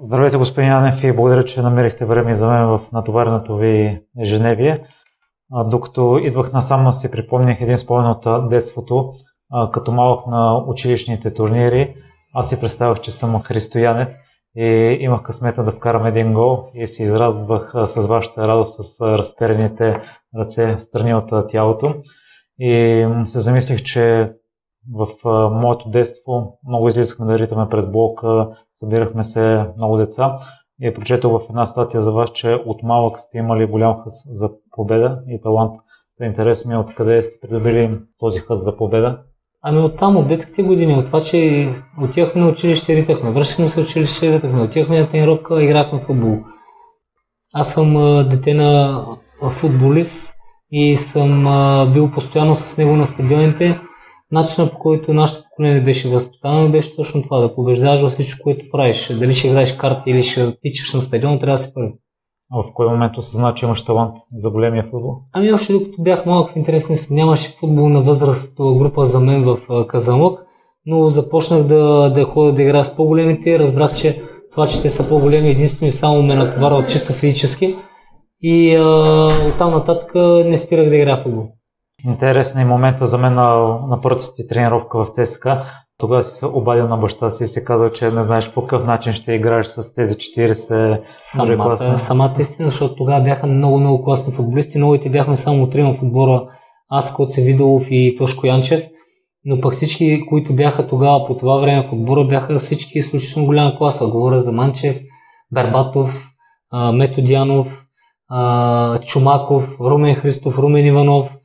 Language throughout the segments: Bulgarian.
Здравейте, господин Янев, и благодаря, че намерихте време за мен в натовареното ви ежедневие. Докато идвах насам, си припомних един спомен от детството. Като малък на училищните турнири, аз си представях, че съм христоянец и имах късмета да вкарам един гол и се израздвах с вашата радост с разперените ръце в страни от тялото. И се замислих, че в моето детство много излизахме да ритаме пред блока, събирахме се много деца и е прочетал в една статия за вас, че от малък сте имали голям хъс за победа и талант. Да интересно ми е откъде сте придобили този хъс за победа. Ами от там, от детските години, от това, че отивахме на училище, ритахме, връщахме се училище, ритахме, отивахме на тренировка, играхме футбол. Аз съм дете на футболист и съм бил постоянно с него на стадионите начинът по който нашето поколение беше възпитано беше точно това, да побеждаваш във всичко, което правиш. Дали ще играеш карти или ще тичаш на стадион, трябва да си първи. А в кой момент осъзна, че имаш талант за големия футбол? Ами още докато бях малък в интересни нямаше футболна възрастова група за мен в Казанлък, но започнах да, да ходя да играя с по-големите. Разбрах, че това, че те са по-големи, единствено и само ме натоварва чисто физически. И а, оттам нататък не спирах да играя в футбол. Интересен е момента за мен на, на първата ти тренировка в ЦСКА. Тогава си се обадил на баща си и си казал, че не знаеш по какъв начин ще играеш с тези 40 самата, класни. Самата истина, защото тогава бяха много, много класни футболисти. Новите бяхме само трима в отбора. Аз, Коце Видолов и Тошко Янчев. Но пък всички, които бяха тогава по това време в отбора, бяха всички изключително голяма класа. Говоря за Манчев, Бербатов, Методянов, Чумаков, Румен Христов, Румен Иванов,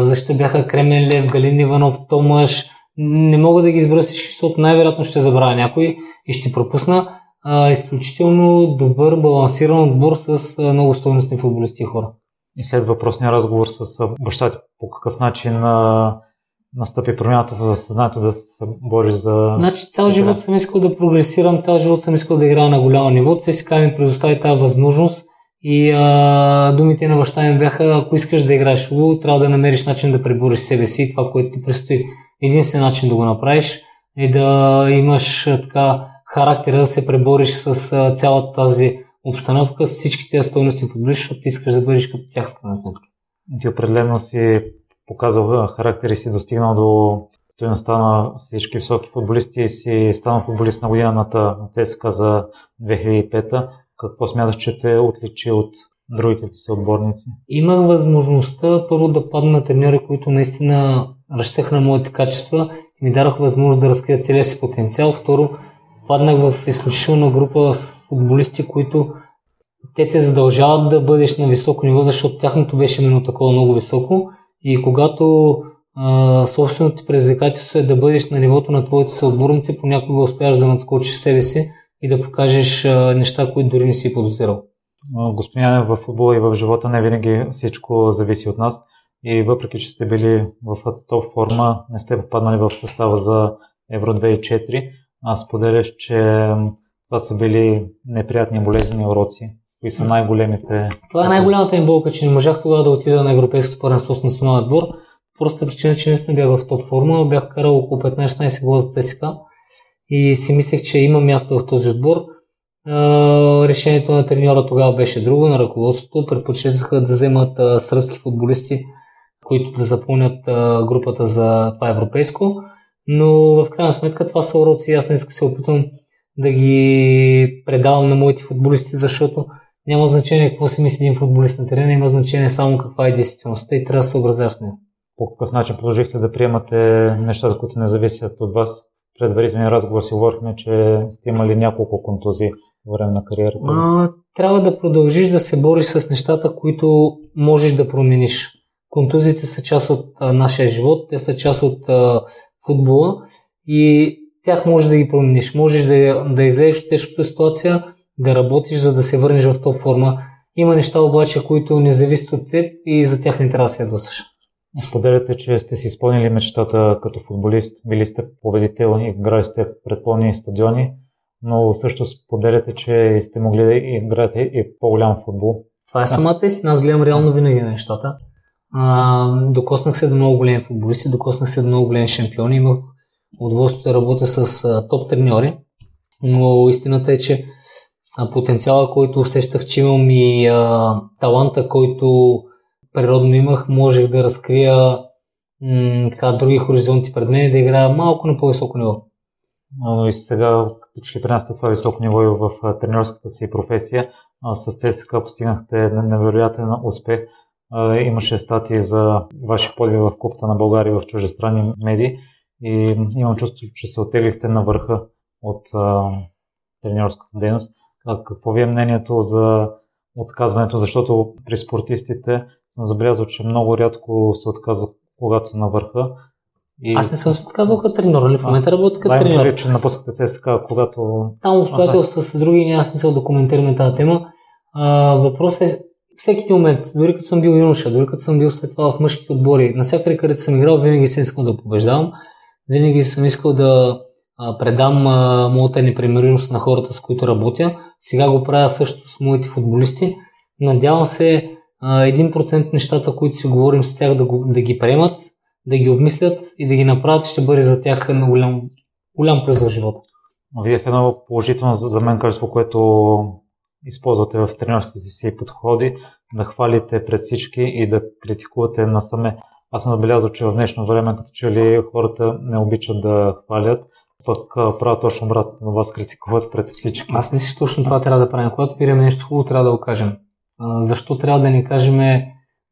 защо бяха Кремен Лев, Галин Иванов, Томаш. Не мога да ги избера всички, защото най-вероятно ще забравя някой и ще пропусна. А, изключително добър, балансиран отбор с а, много стойностни футболисти и хора. И след въпросния разговор с баща ти, по какъв начин а, настъпи промяната за съзнанието да се бориш за... Значи цял живот съм искал да прогресирам, цял живот съм искал да играя на голямо ниво. ЦСКА ми предостави тази възможност и а, думите на баща ми бяха, ако искаш да играеш футбол, трябва да намериш начин да пребориш себе си и това, което ти предстои. Единствен начин да го направиш е да имаш така характера да се пребориш с а, цялата тази обстановка, с всичките стойности футболисти, защото ти искаш да бъдеш като тях с сметка. Ти определено си показал характер и си достигнал до стоеността на всички високи футболисти и си станал футболист на годината на ЦСКА за 2005 какво смяташ, че те отличи от другите си отборници? Имах възможността първо да падна на треньори, които наистина разчитаха на моите качества и ми дарах възможност да разкрия целия си потенциал. Второ, паднах в изключителна група с футболисти, които те те задължават да бъдеш на високо ниво, защото тяхното беше именно такова много високо. И когато а, собственото ти предизвикателство е да бъдеш на нивото на твоите съотборници, понякога успяваш да надскочиш себе си и да покажеш неща, които дори не си подозирал. Господин в футбола и в живота не винаги всичко зависи от нас и въпреки, че сте били в топ форма, не сте попаднали в състава за Евро 2004, аз споделяш, че това са били неприятни болезнени уроци. Кои са най-големите? Това е най-голямата им болка, че не можах тогава да отида на Европейското първенство с национален отбор. Просто причина, че наистина бях в топ форма, бях карал около 15-16 гола за ЦСК и си мислех, че има място в този отбор. Решението на треньора тогава беше друго, на ръководството. Предпочитаха да вземат сръбски футболисти, които да запълнят групата за това европейско. Но в крайна сметка това са уроци. Аз днес се опитвам да ги предавам на моите футболисти, защото няма значение какво си мисли един футболист на терена, има значение само каква е действителността и трябва да се образяваш с нея. По какъв начин продължихте да приемате нещата, които не зависят от вас? Предварителния разговор си говорихме, че сте имали няколко контузии по време на кариерата. А, трябва да продължиш да се бориш с нещата, които можеш да промениш. Контузиите са част от а, нашия живот, те са част от а, футбола и тях можеш да ги промениш. Можеш да, да излезеш от тежката ситуация, да работиш, за да се върнеш в топ форма. Има неща обаче, които не зависят от теб и за тях не трябва да се ядосаш. Споделяте, че сте си изпълнили мечтата като футболист, били сте победител и играли сте пред пълни стадиони, но също споделяте, че сте могли да играете и по-голям футбол. Това е самата истина. Аз гледам реално винаги на нещата. А, докоснах се до много големи футболисти, докоснах се до много големи шампиони, имах удоволствие да работя с а, топ треньори, но истината е, че потенциала, който усещах, че имам и а, таланта, който природно имах, можех да разкрия м- така, други хоризонти пред мен и да играя малко на по-високо ниво. Но и сега, като че ли пренасте това високо ниво и в тренерската си професия, с ЦСКА постигнахте невероятен успех. Имаше статии за ваши подвиги в Купата на България в чужестранни медии и имам чувство, че се отеглихте на върха от тренерската дейност. Какво ви е мнението за отказването, защото при спортистите съм забелязал, че много рядко се отказва, когато са на върха. И... Аз не съм се отказал като тренер, нали? В момента работя като тренер. Нали, че напускате ЦСКА, когато... Там обстоятелства с други, няма смисъл да коментираме тази тема. А, въпросът е, всеки един момент, дори като съм бил юноша, дори като съм бил след това в мъжките отбори, навсякъде където съм играл, винаги съм искал да побеждавам, винаги съм искал да предам моята непримиримост на хората, с които работя. Сега го правя също с моите футболисти. Надявам се един процент нещата, които си говорим с тях да, го, да ги приемат, да ги обмислят и да ги направят, ще бъде за тях на голям, голям плюс в живота. Вие в едно положително за мен качество, което използвате в тренерските си подходи, да хвалите пред всички и да критикувате насаме. Аз съм забелязал, че в днешно време, като че ли хората не обичат да хвалят, пък правят точно обратно на вас, критикуват пред всички. Аз мисля, че точно това трябва да правим. Когато видим нещо хубаво, трябва да го кажем. Защо трябва да ни кажем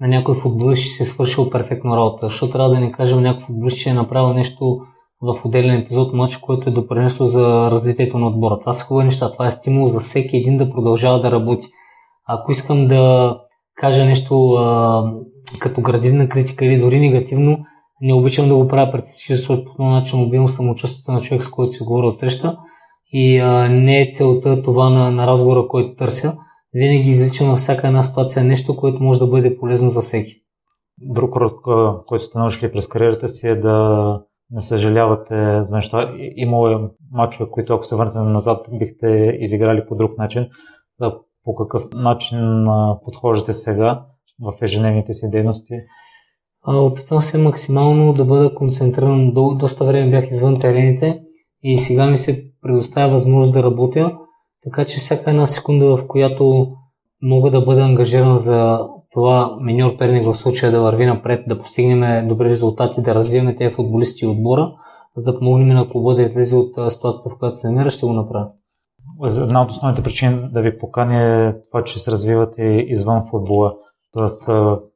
на някой футболист, че си е свършил перфектно работа? Защо трябва да ни кажем някой футболист, че е направил нещо в отделен епизод матч, което е допринесло за развитието на отбора. Това са хубави неща, това е стимул за всеки един да продължава да работи. Ако искам да кажа нещо като градивна критика или дори негативно, не обичам да го правя пред всички, защото по този начин убивам самочувствието на човек, с който си говоря от среща и а, не е целта това на, на разговора, който търся. Винаги изличам във всяка една ситуация нещо, което може да бъде полезно за всеки. Друг урок, който сте научили през кариерата си е да не съжалявате за неща. Имало е мачове, които ако се върнете назад, бихте изиграли по друг начин. Да, по какъв начин подхождате сега в ежедневните си дейности? Опитвам се максимално да бъда концентриран. До, доста време бях извън терените и сега ми се предоставя възможност да работя, така че всяка една секунда, в която мога да бъда ангажиран за това миньор Перник в случая да върви напред, да постигнем добри резултати, да развиеме тези футболисти и отбора, за да помогнем на клуба да излезе от ситуацията, в която се намира, ще го направя. Една от основните причини да ви поканя е това, че се развивате извън футбола с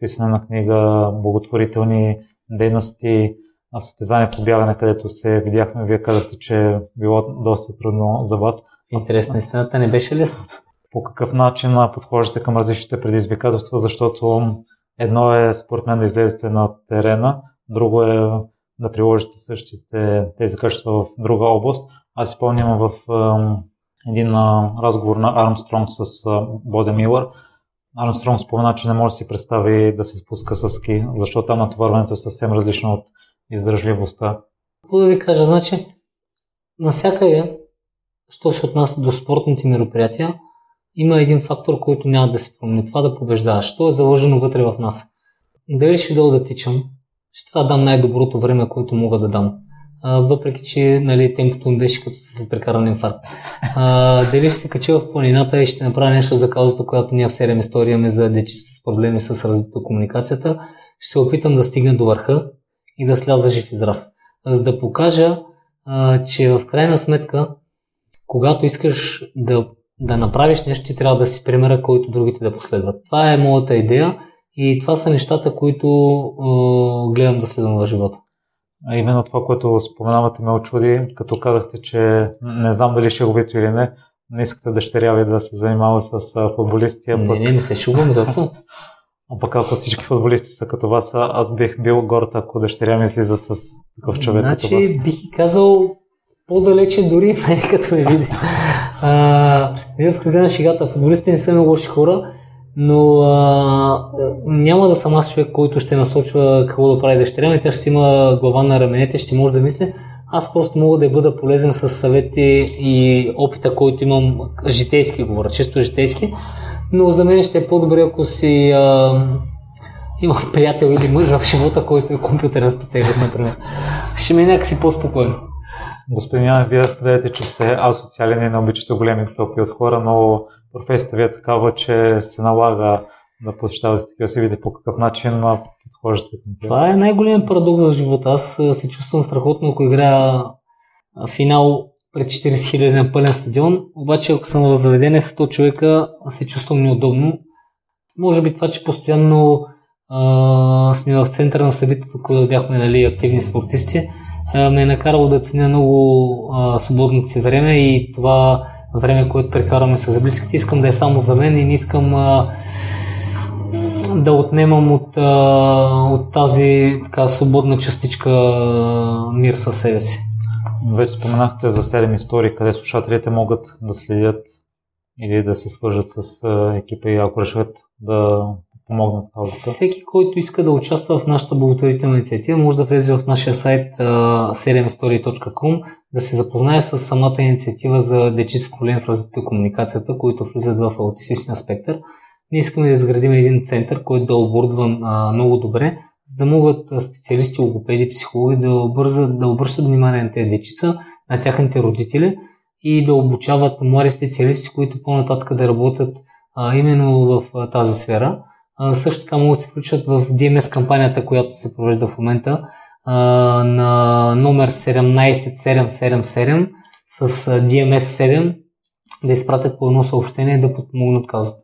писане на книга, благотворителни дейности, състезания по бягане, където се видяхме, вие казахте, че е било доста трудно за вас. Интересна истината не беше лесно по какъв начин подхождате към различните предизвикателства, защото едно е според мен да излезете на терена, друго е да приложите същите тези качества в друга област. Аз спомням в един разговор на Армстронг с Боде Милър. Армстронг спомена, че не може да си представи да се спуска с ски, защото там натоварването е съвсем различно от издържливостта. Какво да ви кажа, значи, насякъде, що се отнася до спортните мероприятия, има един фактор, който няма да се промени. Това да побеждаваш. То е заложено вътре в нас. Дали ще долу да тичам, ще трябва да дам най-доброто време, което мога да дам. А, въпреки, че нали, темпото ми беше като след прекаран инфаркт. А, дали ще се кача в планината и ще направя нещо за каузата, която ние в серия история имаме за дечица с проблеми с развитието комуникацията, ще се опитам да стигна до върха и да сляза жив и здрав. За да покажа, а, че в крайна сметка, когато искаш да да направиш нещо, ти трябва да си примера, който другите да последват. Това е моята идея и това са нещата, които е, гледам да следвам в живота. А именно това, което споменавате ме очуди, като казахте, че не знам дали ще го видите или не, не искате дъщеря ви да се занимава с футболисти. А пък... Не, не, не се шугвам защо. А пък ако всички футболисти са като вас, аз бих бил горд, ако дъщеря ми излиза с такъв човек значи, като вас. бих и казал по-далече дори мен като ме види. А, в кръга на шегата, футболистите не са много лоши хора, но а, няма да съм аз човек, който ще насочва какво да прави дъщеря ми. Тя ще си има глава на раменете, ще може да мисля. Аз просто мога да бъда полезен с съвети и опита, който имам, житейски говоря, чисто житейски. Но за мен ще е по-добре, ако си а, имам приятел или мъж в живота, който е компютърен специалист, например. Ще ми е някакси по-спокойно. Господин Янев, вие споделяте, че сте асоциален и не обичате големи тълпи от хора, но професията ви е такава, че се налага да посещавате такива си видите по какъв начин подхождате към това. Това е най-големият парадокс в живота. Аз се чувствам страхотно, ако играя финал пред 40 хиляди на пълен стадион, обаче ако съм в заведение с 100 човека, се чувствам неудобно. Може би това, че постоянно а, сме в центъра на събитието, когато бяхме нали, активни спортисти, а, ме е накарало да ценя много а, свободното си време и това време, което прекарваме с близките, искам да е само за мен и не искам а, да отнемам от, а, от тази така свободна частичка мир със себе си. Вече споменахте за 7 истории, къде слушателите могат да следят или да се свържат с екипа и ако решат да помогнат каузата. Всеки, който иска да участва в нашата благотворителна инициатива, може да влезе в нашия сайт uh, 7story.com, да се запознае с самата инициатива за дечица с проблем в развитието и комуникацията, които влизат в аутистичния спектър. Ние искаме да изградим един център, който да е много добре, за да могат специалисти, логопеди, психологи да, обързат, да обръщат внимание на тези дечица, на тяхните родители и да обучават млади специалисти, които по-нататък да работят а, именно в а, тази сфера. Също така могат да се включат в DMS кампанията, която се провежда в момента на номер 17777 с DMS 7 да изпратят по едно съобщение да подпомогнат каузата.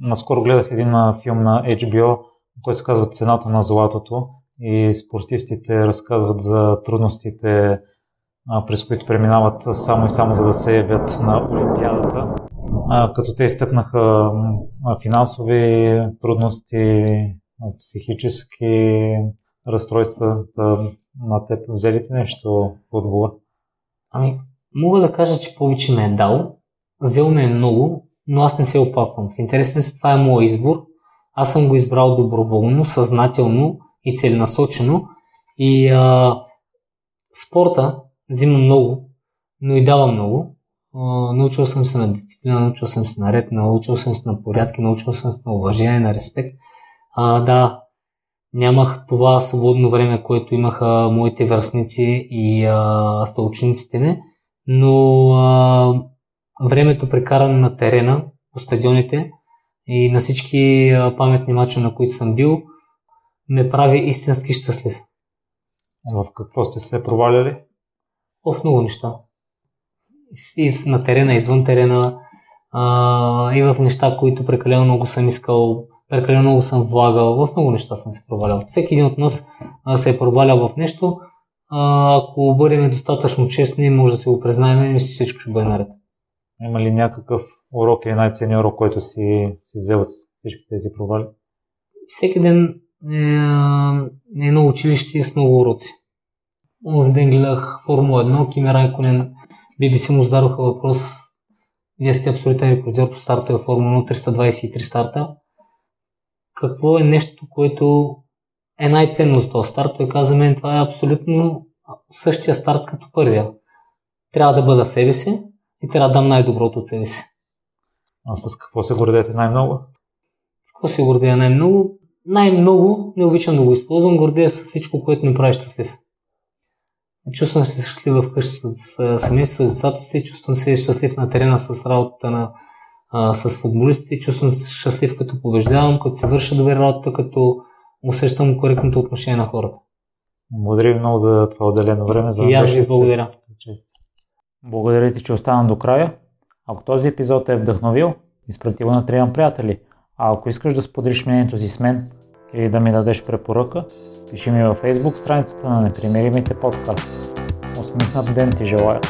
Наскоро гледах един филм на HBO, който се казва Цената на златото и спортистите разказват за трудностите, през които преминават само и само за да се явят на Олимпиадата. Като те изтъкнаха финансови трудности, психически разстройства на теб. Взели ти нещо отговор? Ами, мога да кажа, че повече ме е дал. Взел ме е много, но аз не се оплаквам. В интересен си това е моят избор аз съм го избрал доброволно, съзнателно и целенасочено. И а, спорта взима много, но и дава много. Научил съм се на дисциплина, научил съм се на ред, научил съм се на порядки, научил съм се на уважение, на респект. А, да, нямах това свободно време, което имаха моите връзници и а, съучениците ми, но а, времето прекарано на терена, по стадионите, и на всички паметни мачове, на които съм бил, ме прави истински щастлив. В какво сте се проваляли? В много неща. И на терена, извън терена, а, и в неща, които прекалено много съм искал, прекалено много съм влагал, в много неща съм се провалял. Всеки един от нас а, се е провалял в нещо. А, ако бъдем достатъчно честни, може да се го признаем и мисля, всичко ще бъде наред. Има ли някакъв урок е най-ценният урок, който си, си взел с всички тези провали? Всеки ден е, е на училище с много уроци. Онзи ден гледах Формула 1, Кими Райконен, BBC му зададоха въпрос вие сте абсолютен рекордер по стартове Формула 1, 323 старта. Какво е нещо, което е най-ценно за този старт? Той каза мен, това е абсолютно същия старт като първия. Трябва да бъда себе си и трябва да дам най-доброто от себе си. А с какво се гордеете най-много? С какво се гордея най-много? Най-много не обичам да го използвам, гордея с всичко, което ми прави щастлив. Чувствам се щастлив вкъщи с семейството, с децата си, чувствам се щастлив на терена с работата на, а, с футболистите, чувствам се щастлив като побеждавам, като се върша добре работа, като усещам коректното отношение на хората. Благодаря много за това отделено време. За и аз ви благодаря. Благодаря ти, че остана до края. Ако този епизод е вдъхновил, изпрати го на трима приятели. А ако искаш да споделиш мнението си с мен или да ми дадеш препоръка, пиши ми във Facebook страницата на Непримиримите подкаст. Усмихнат ден ти желая!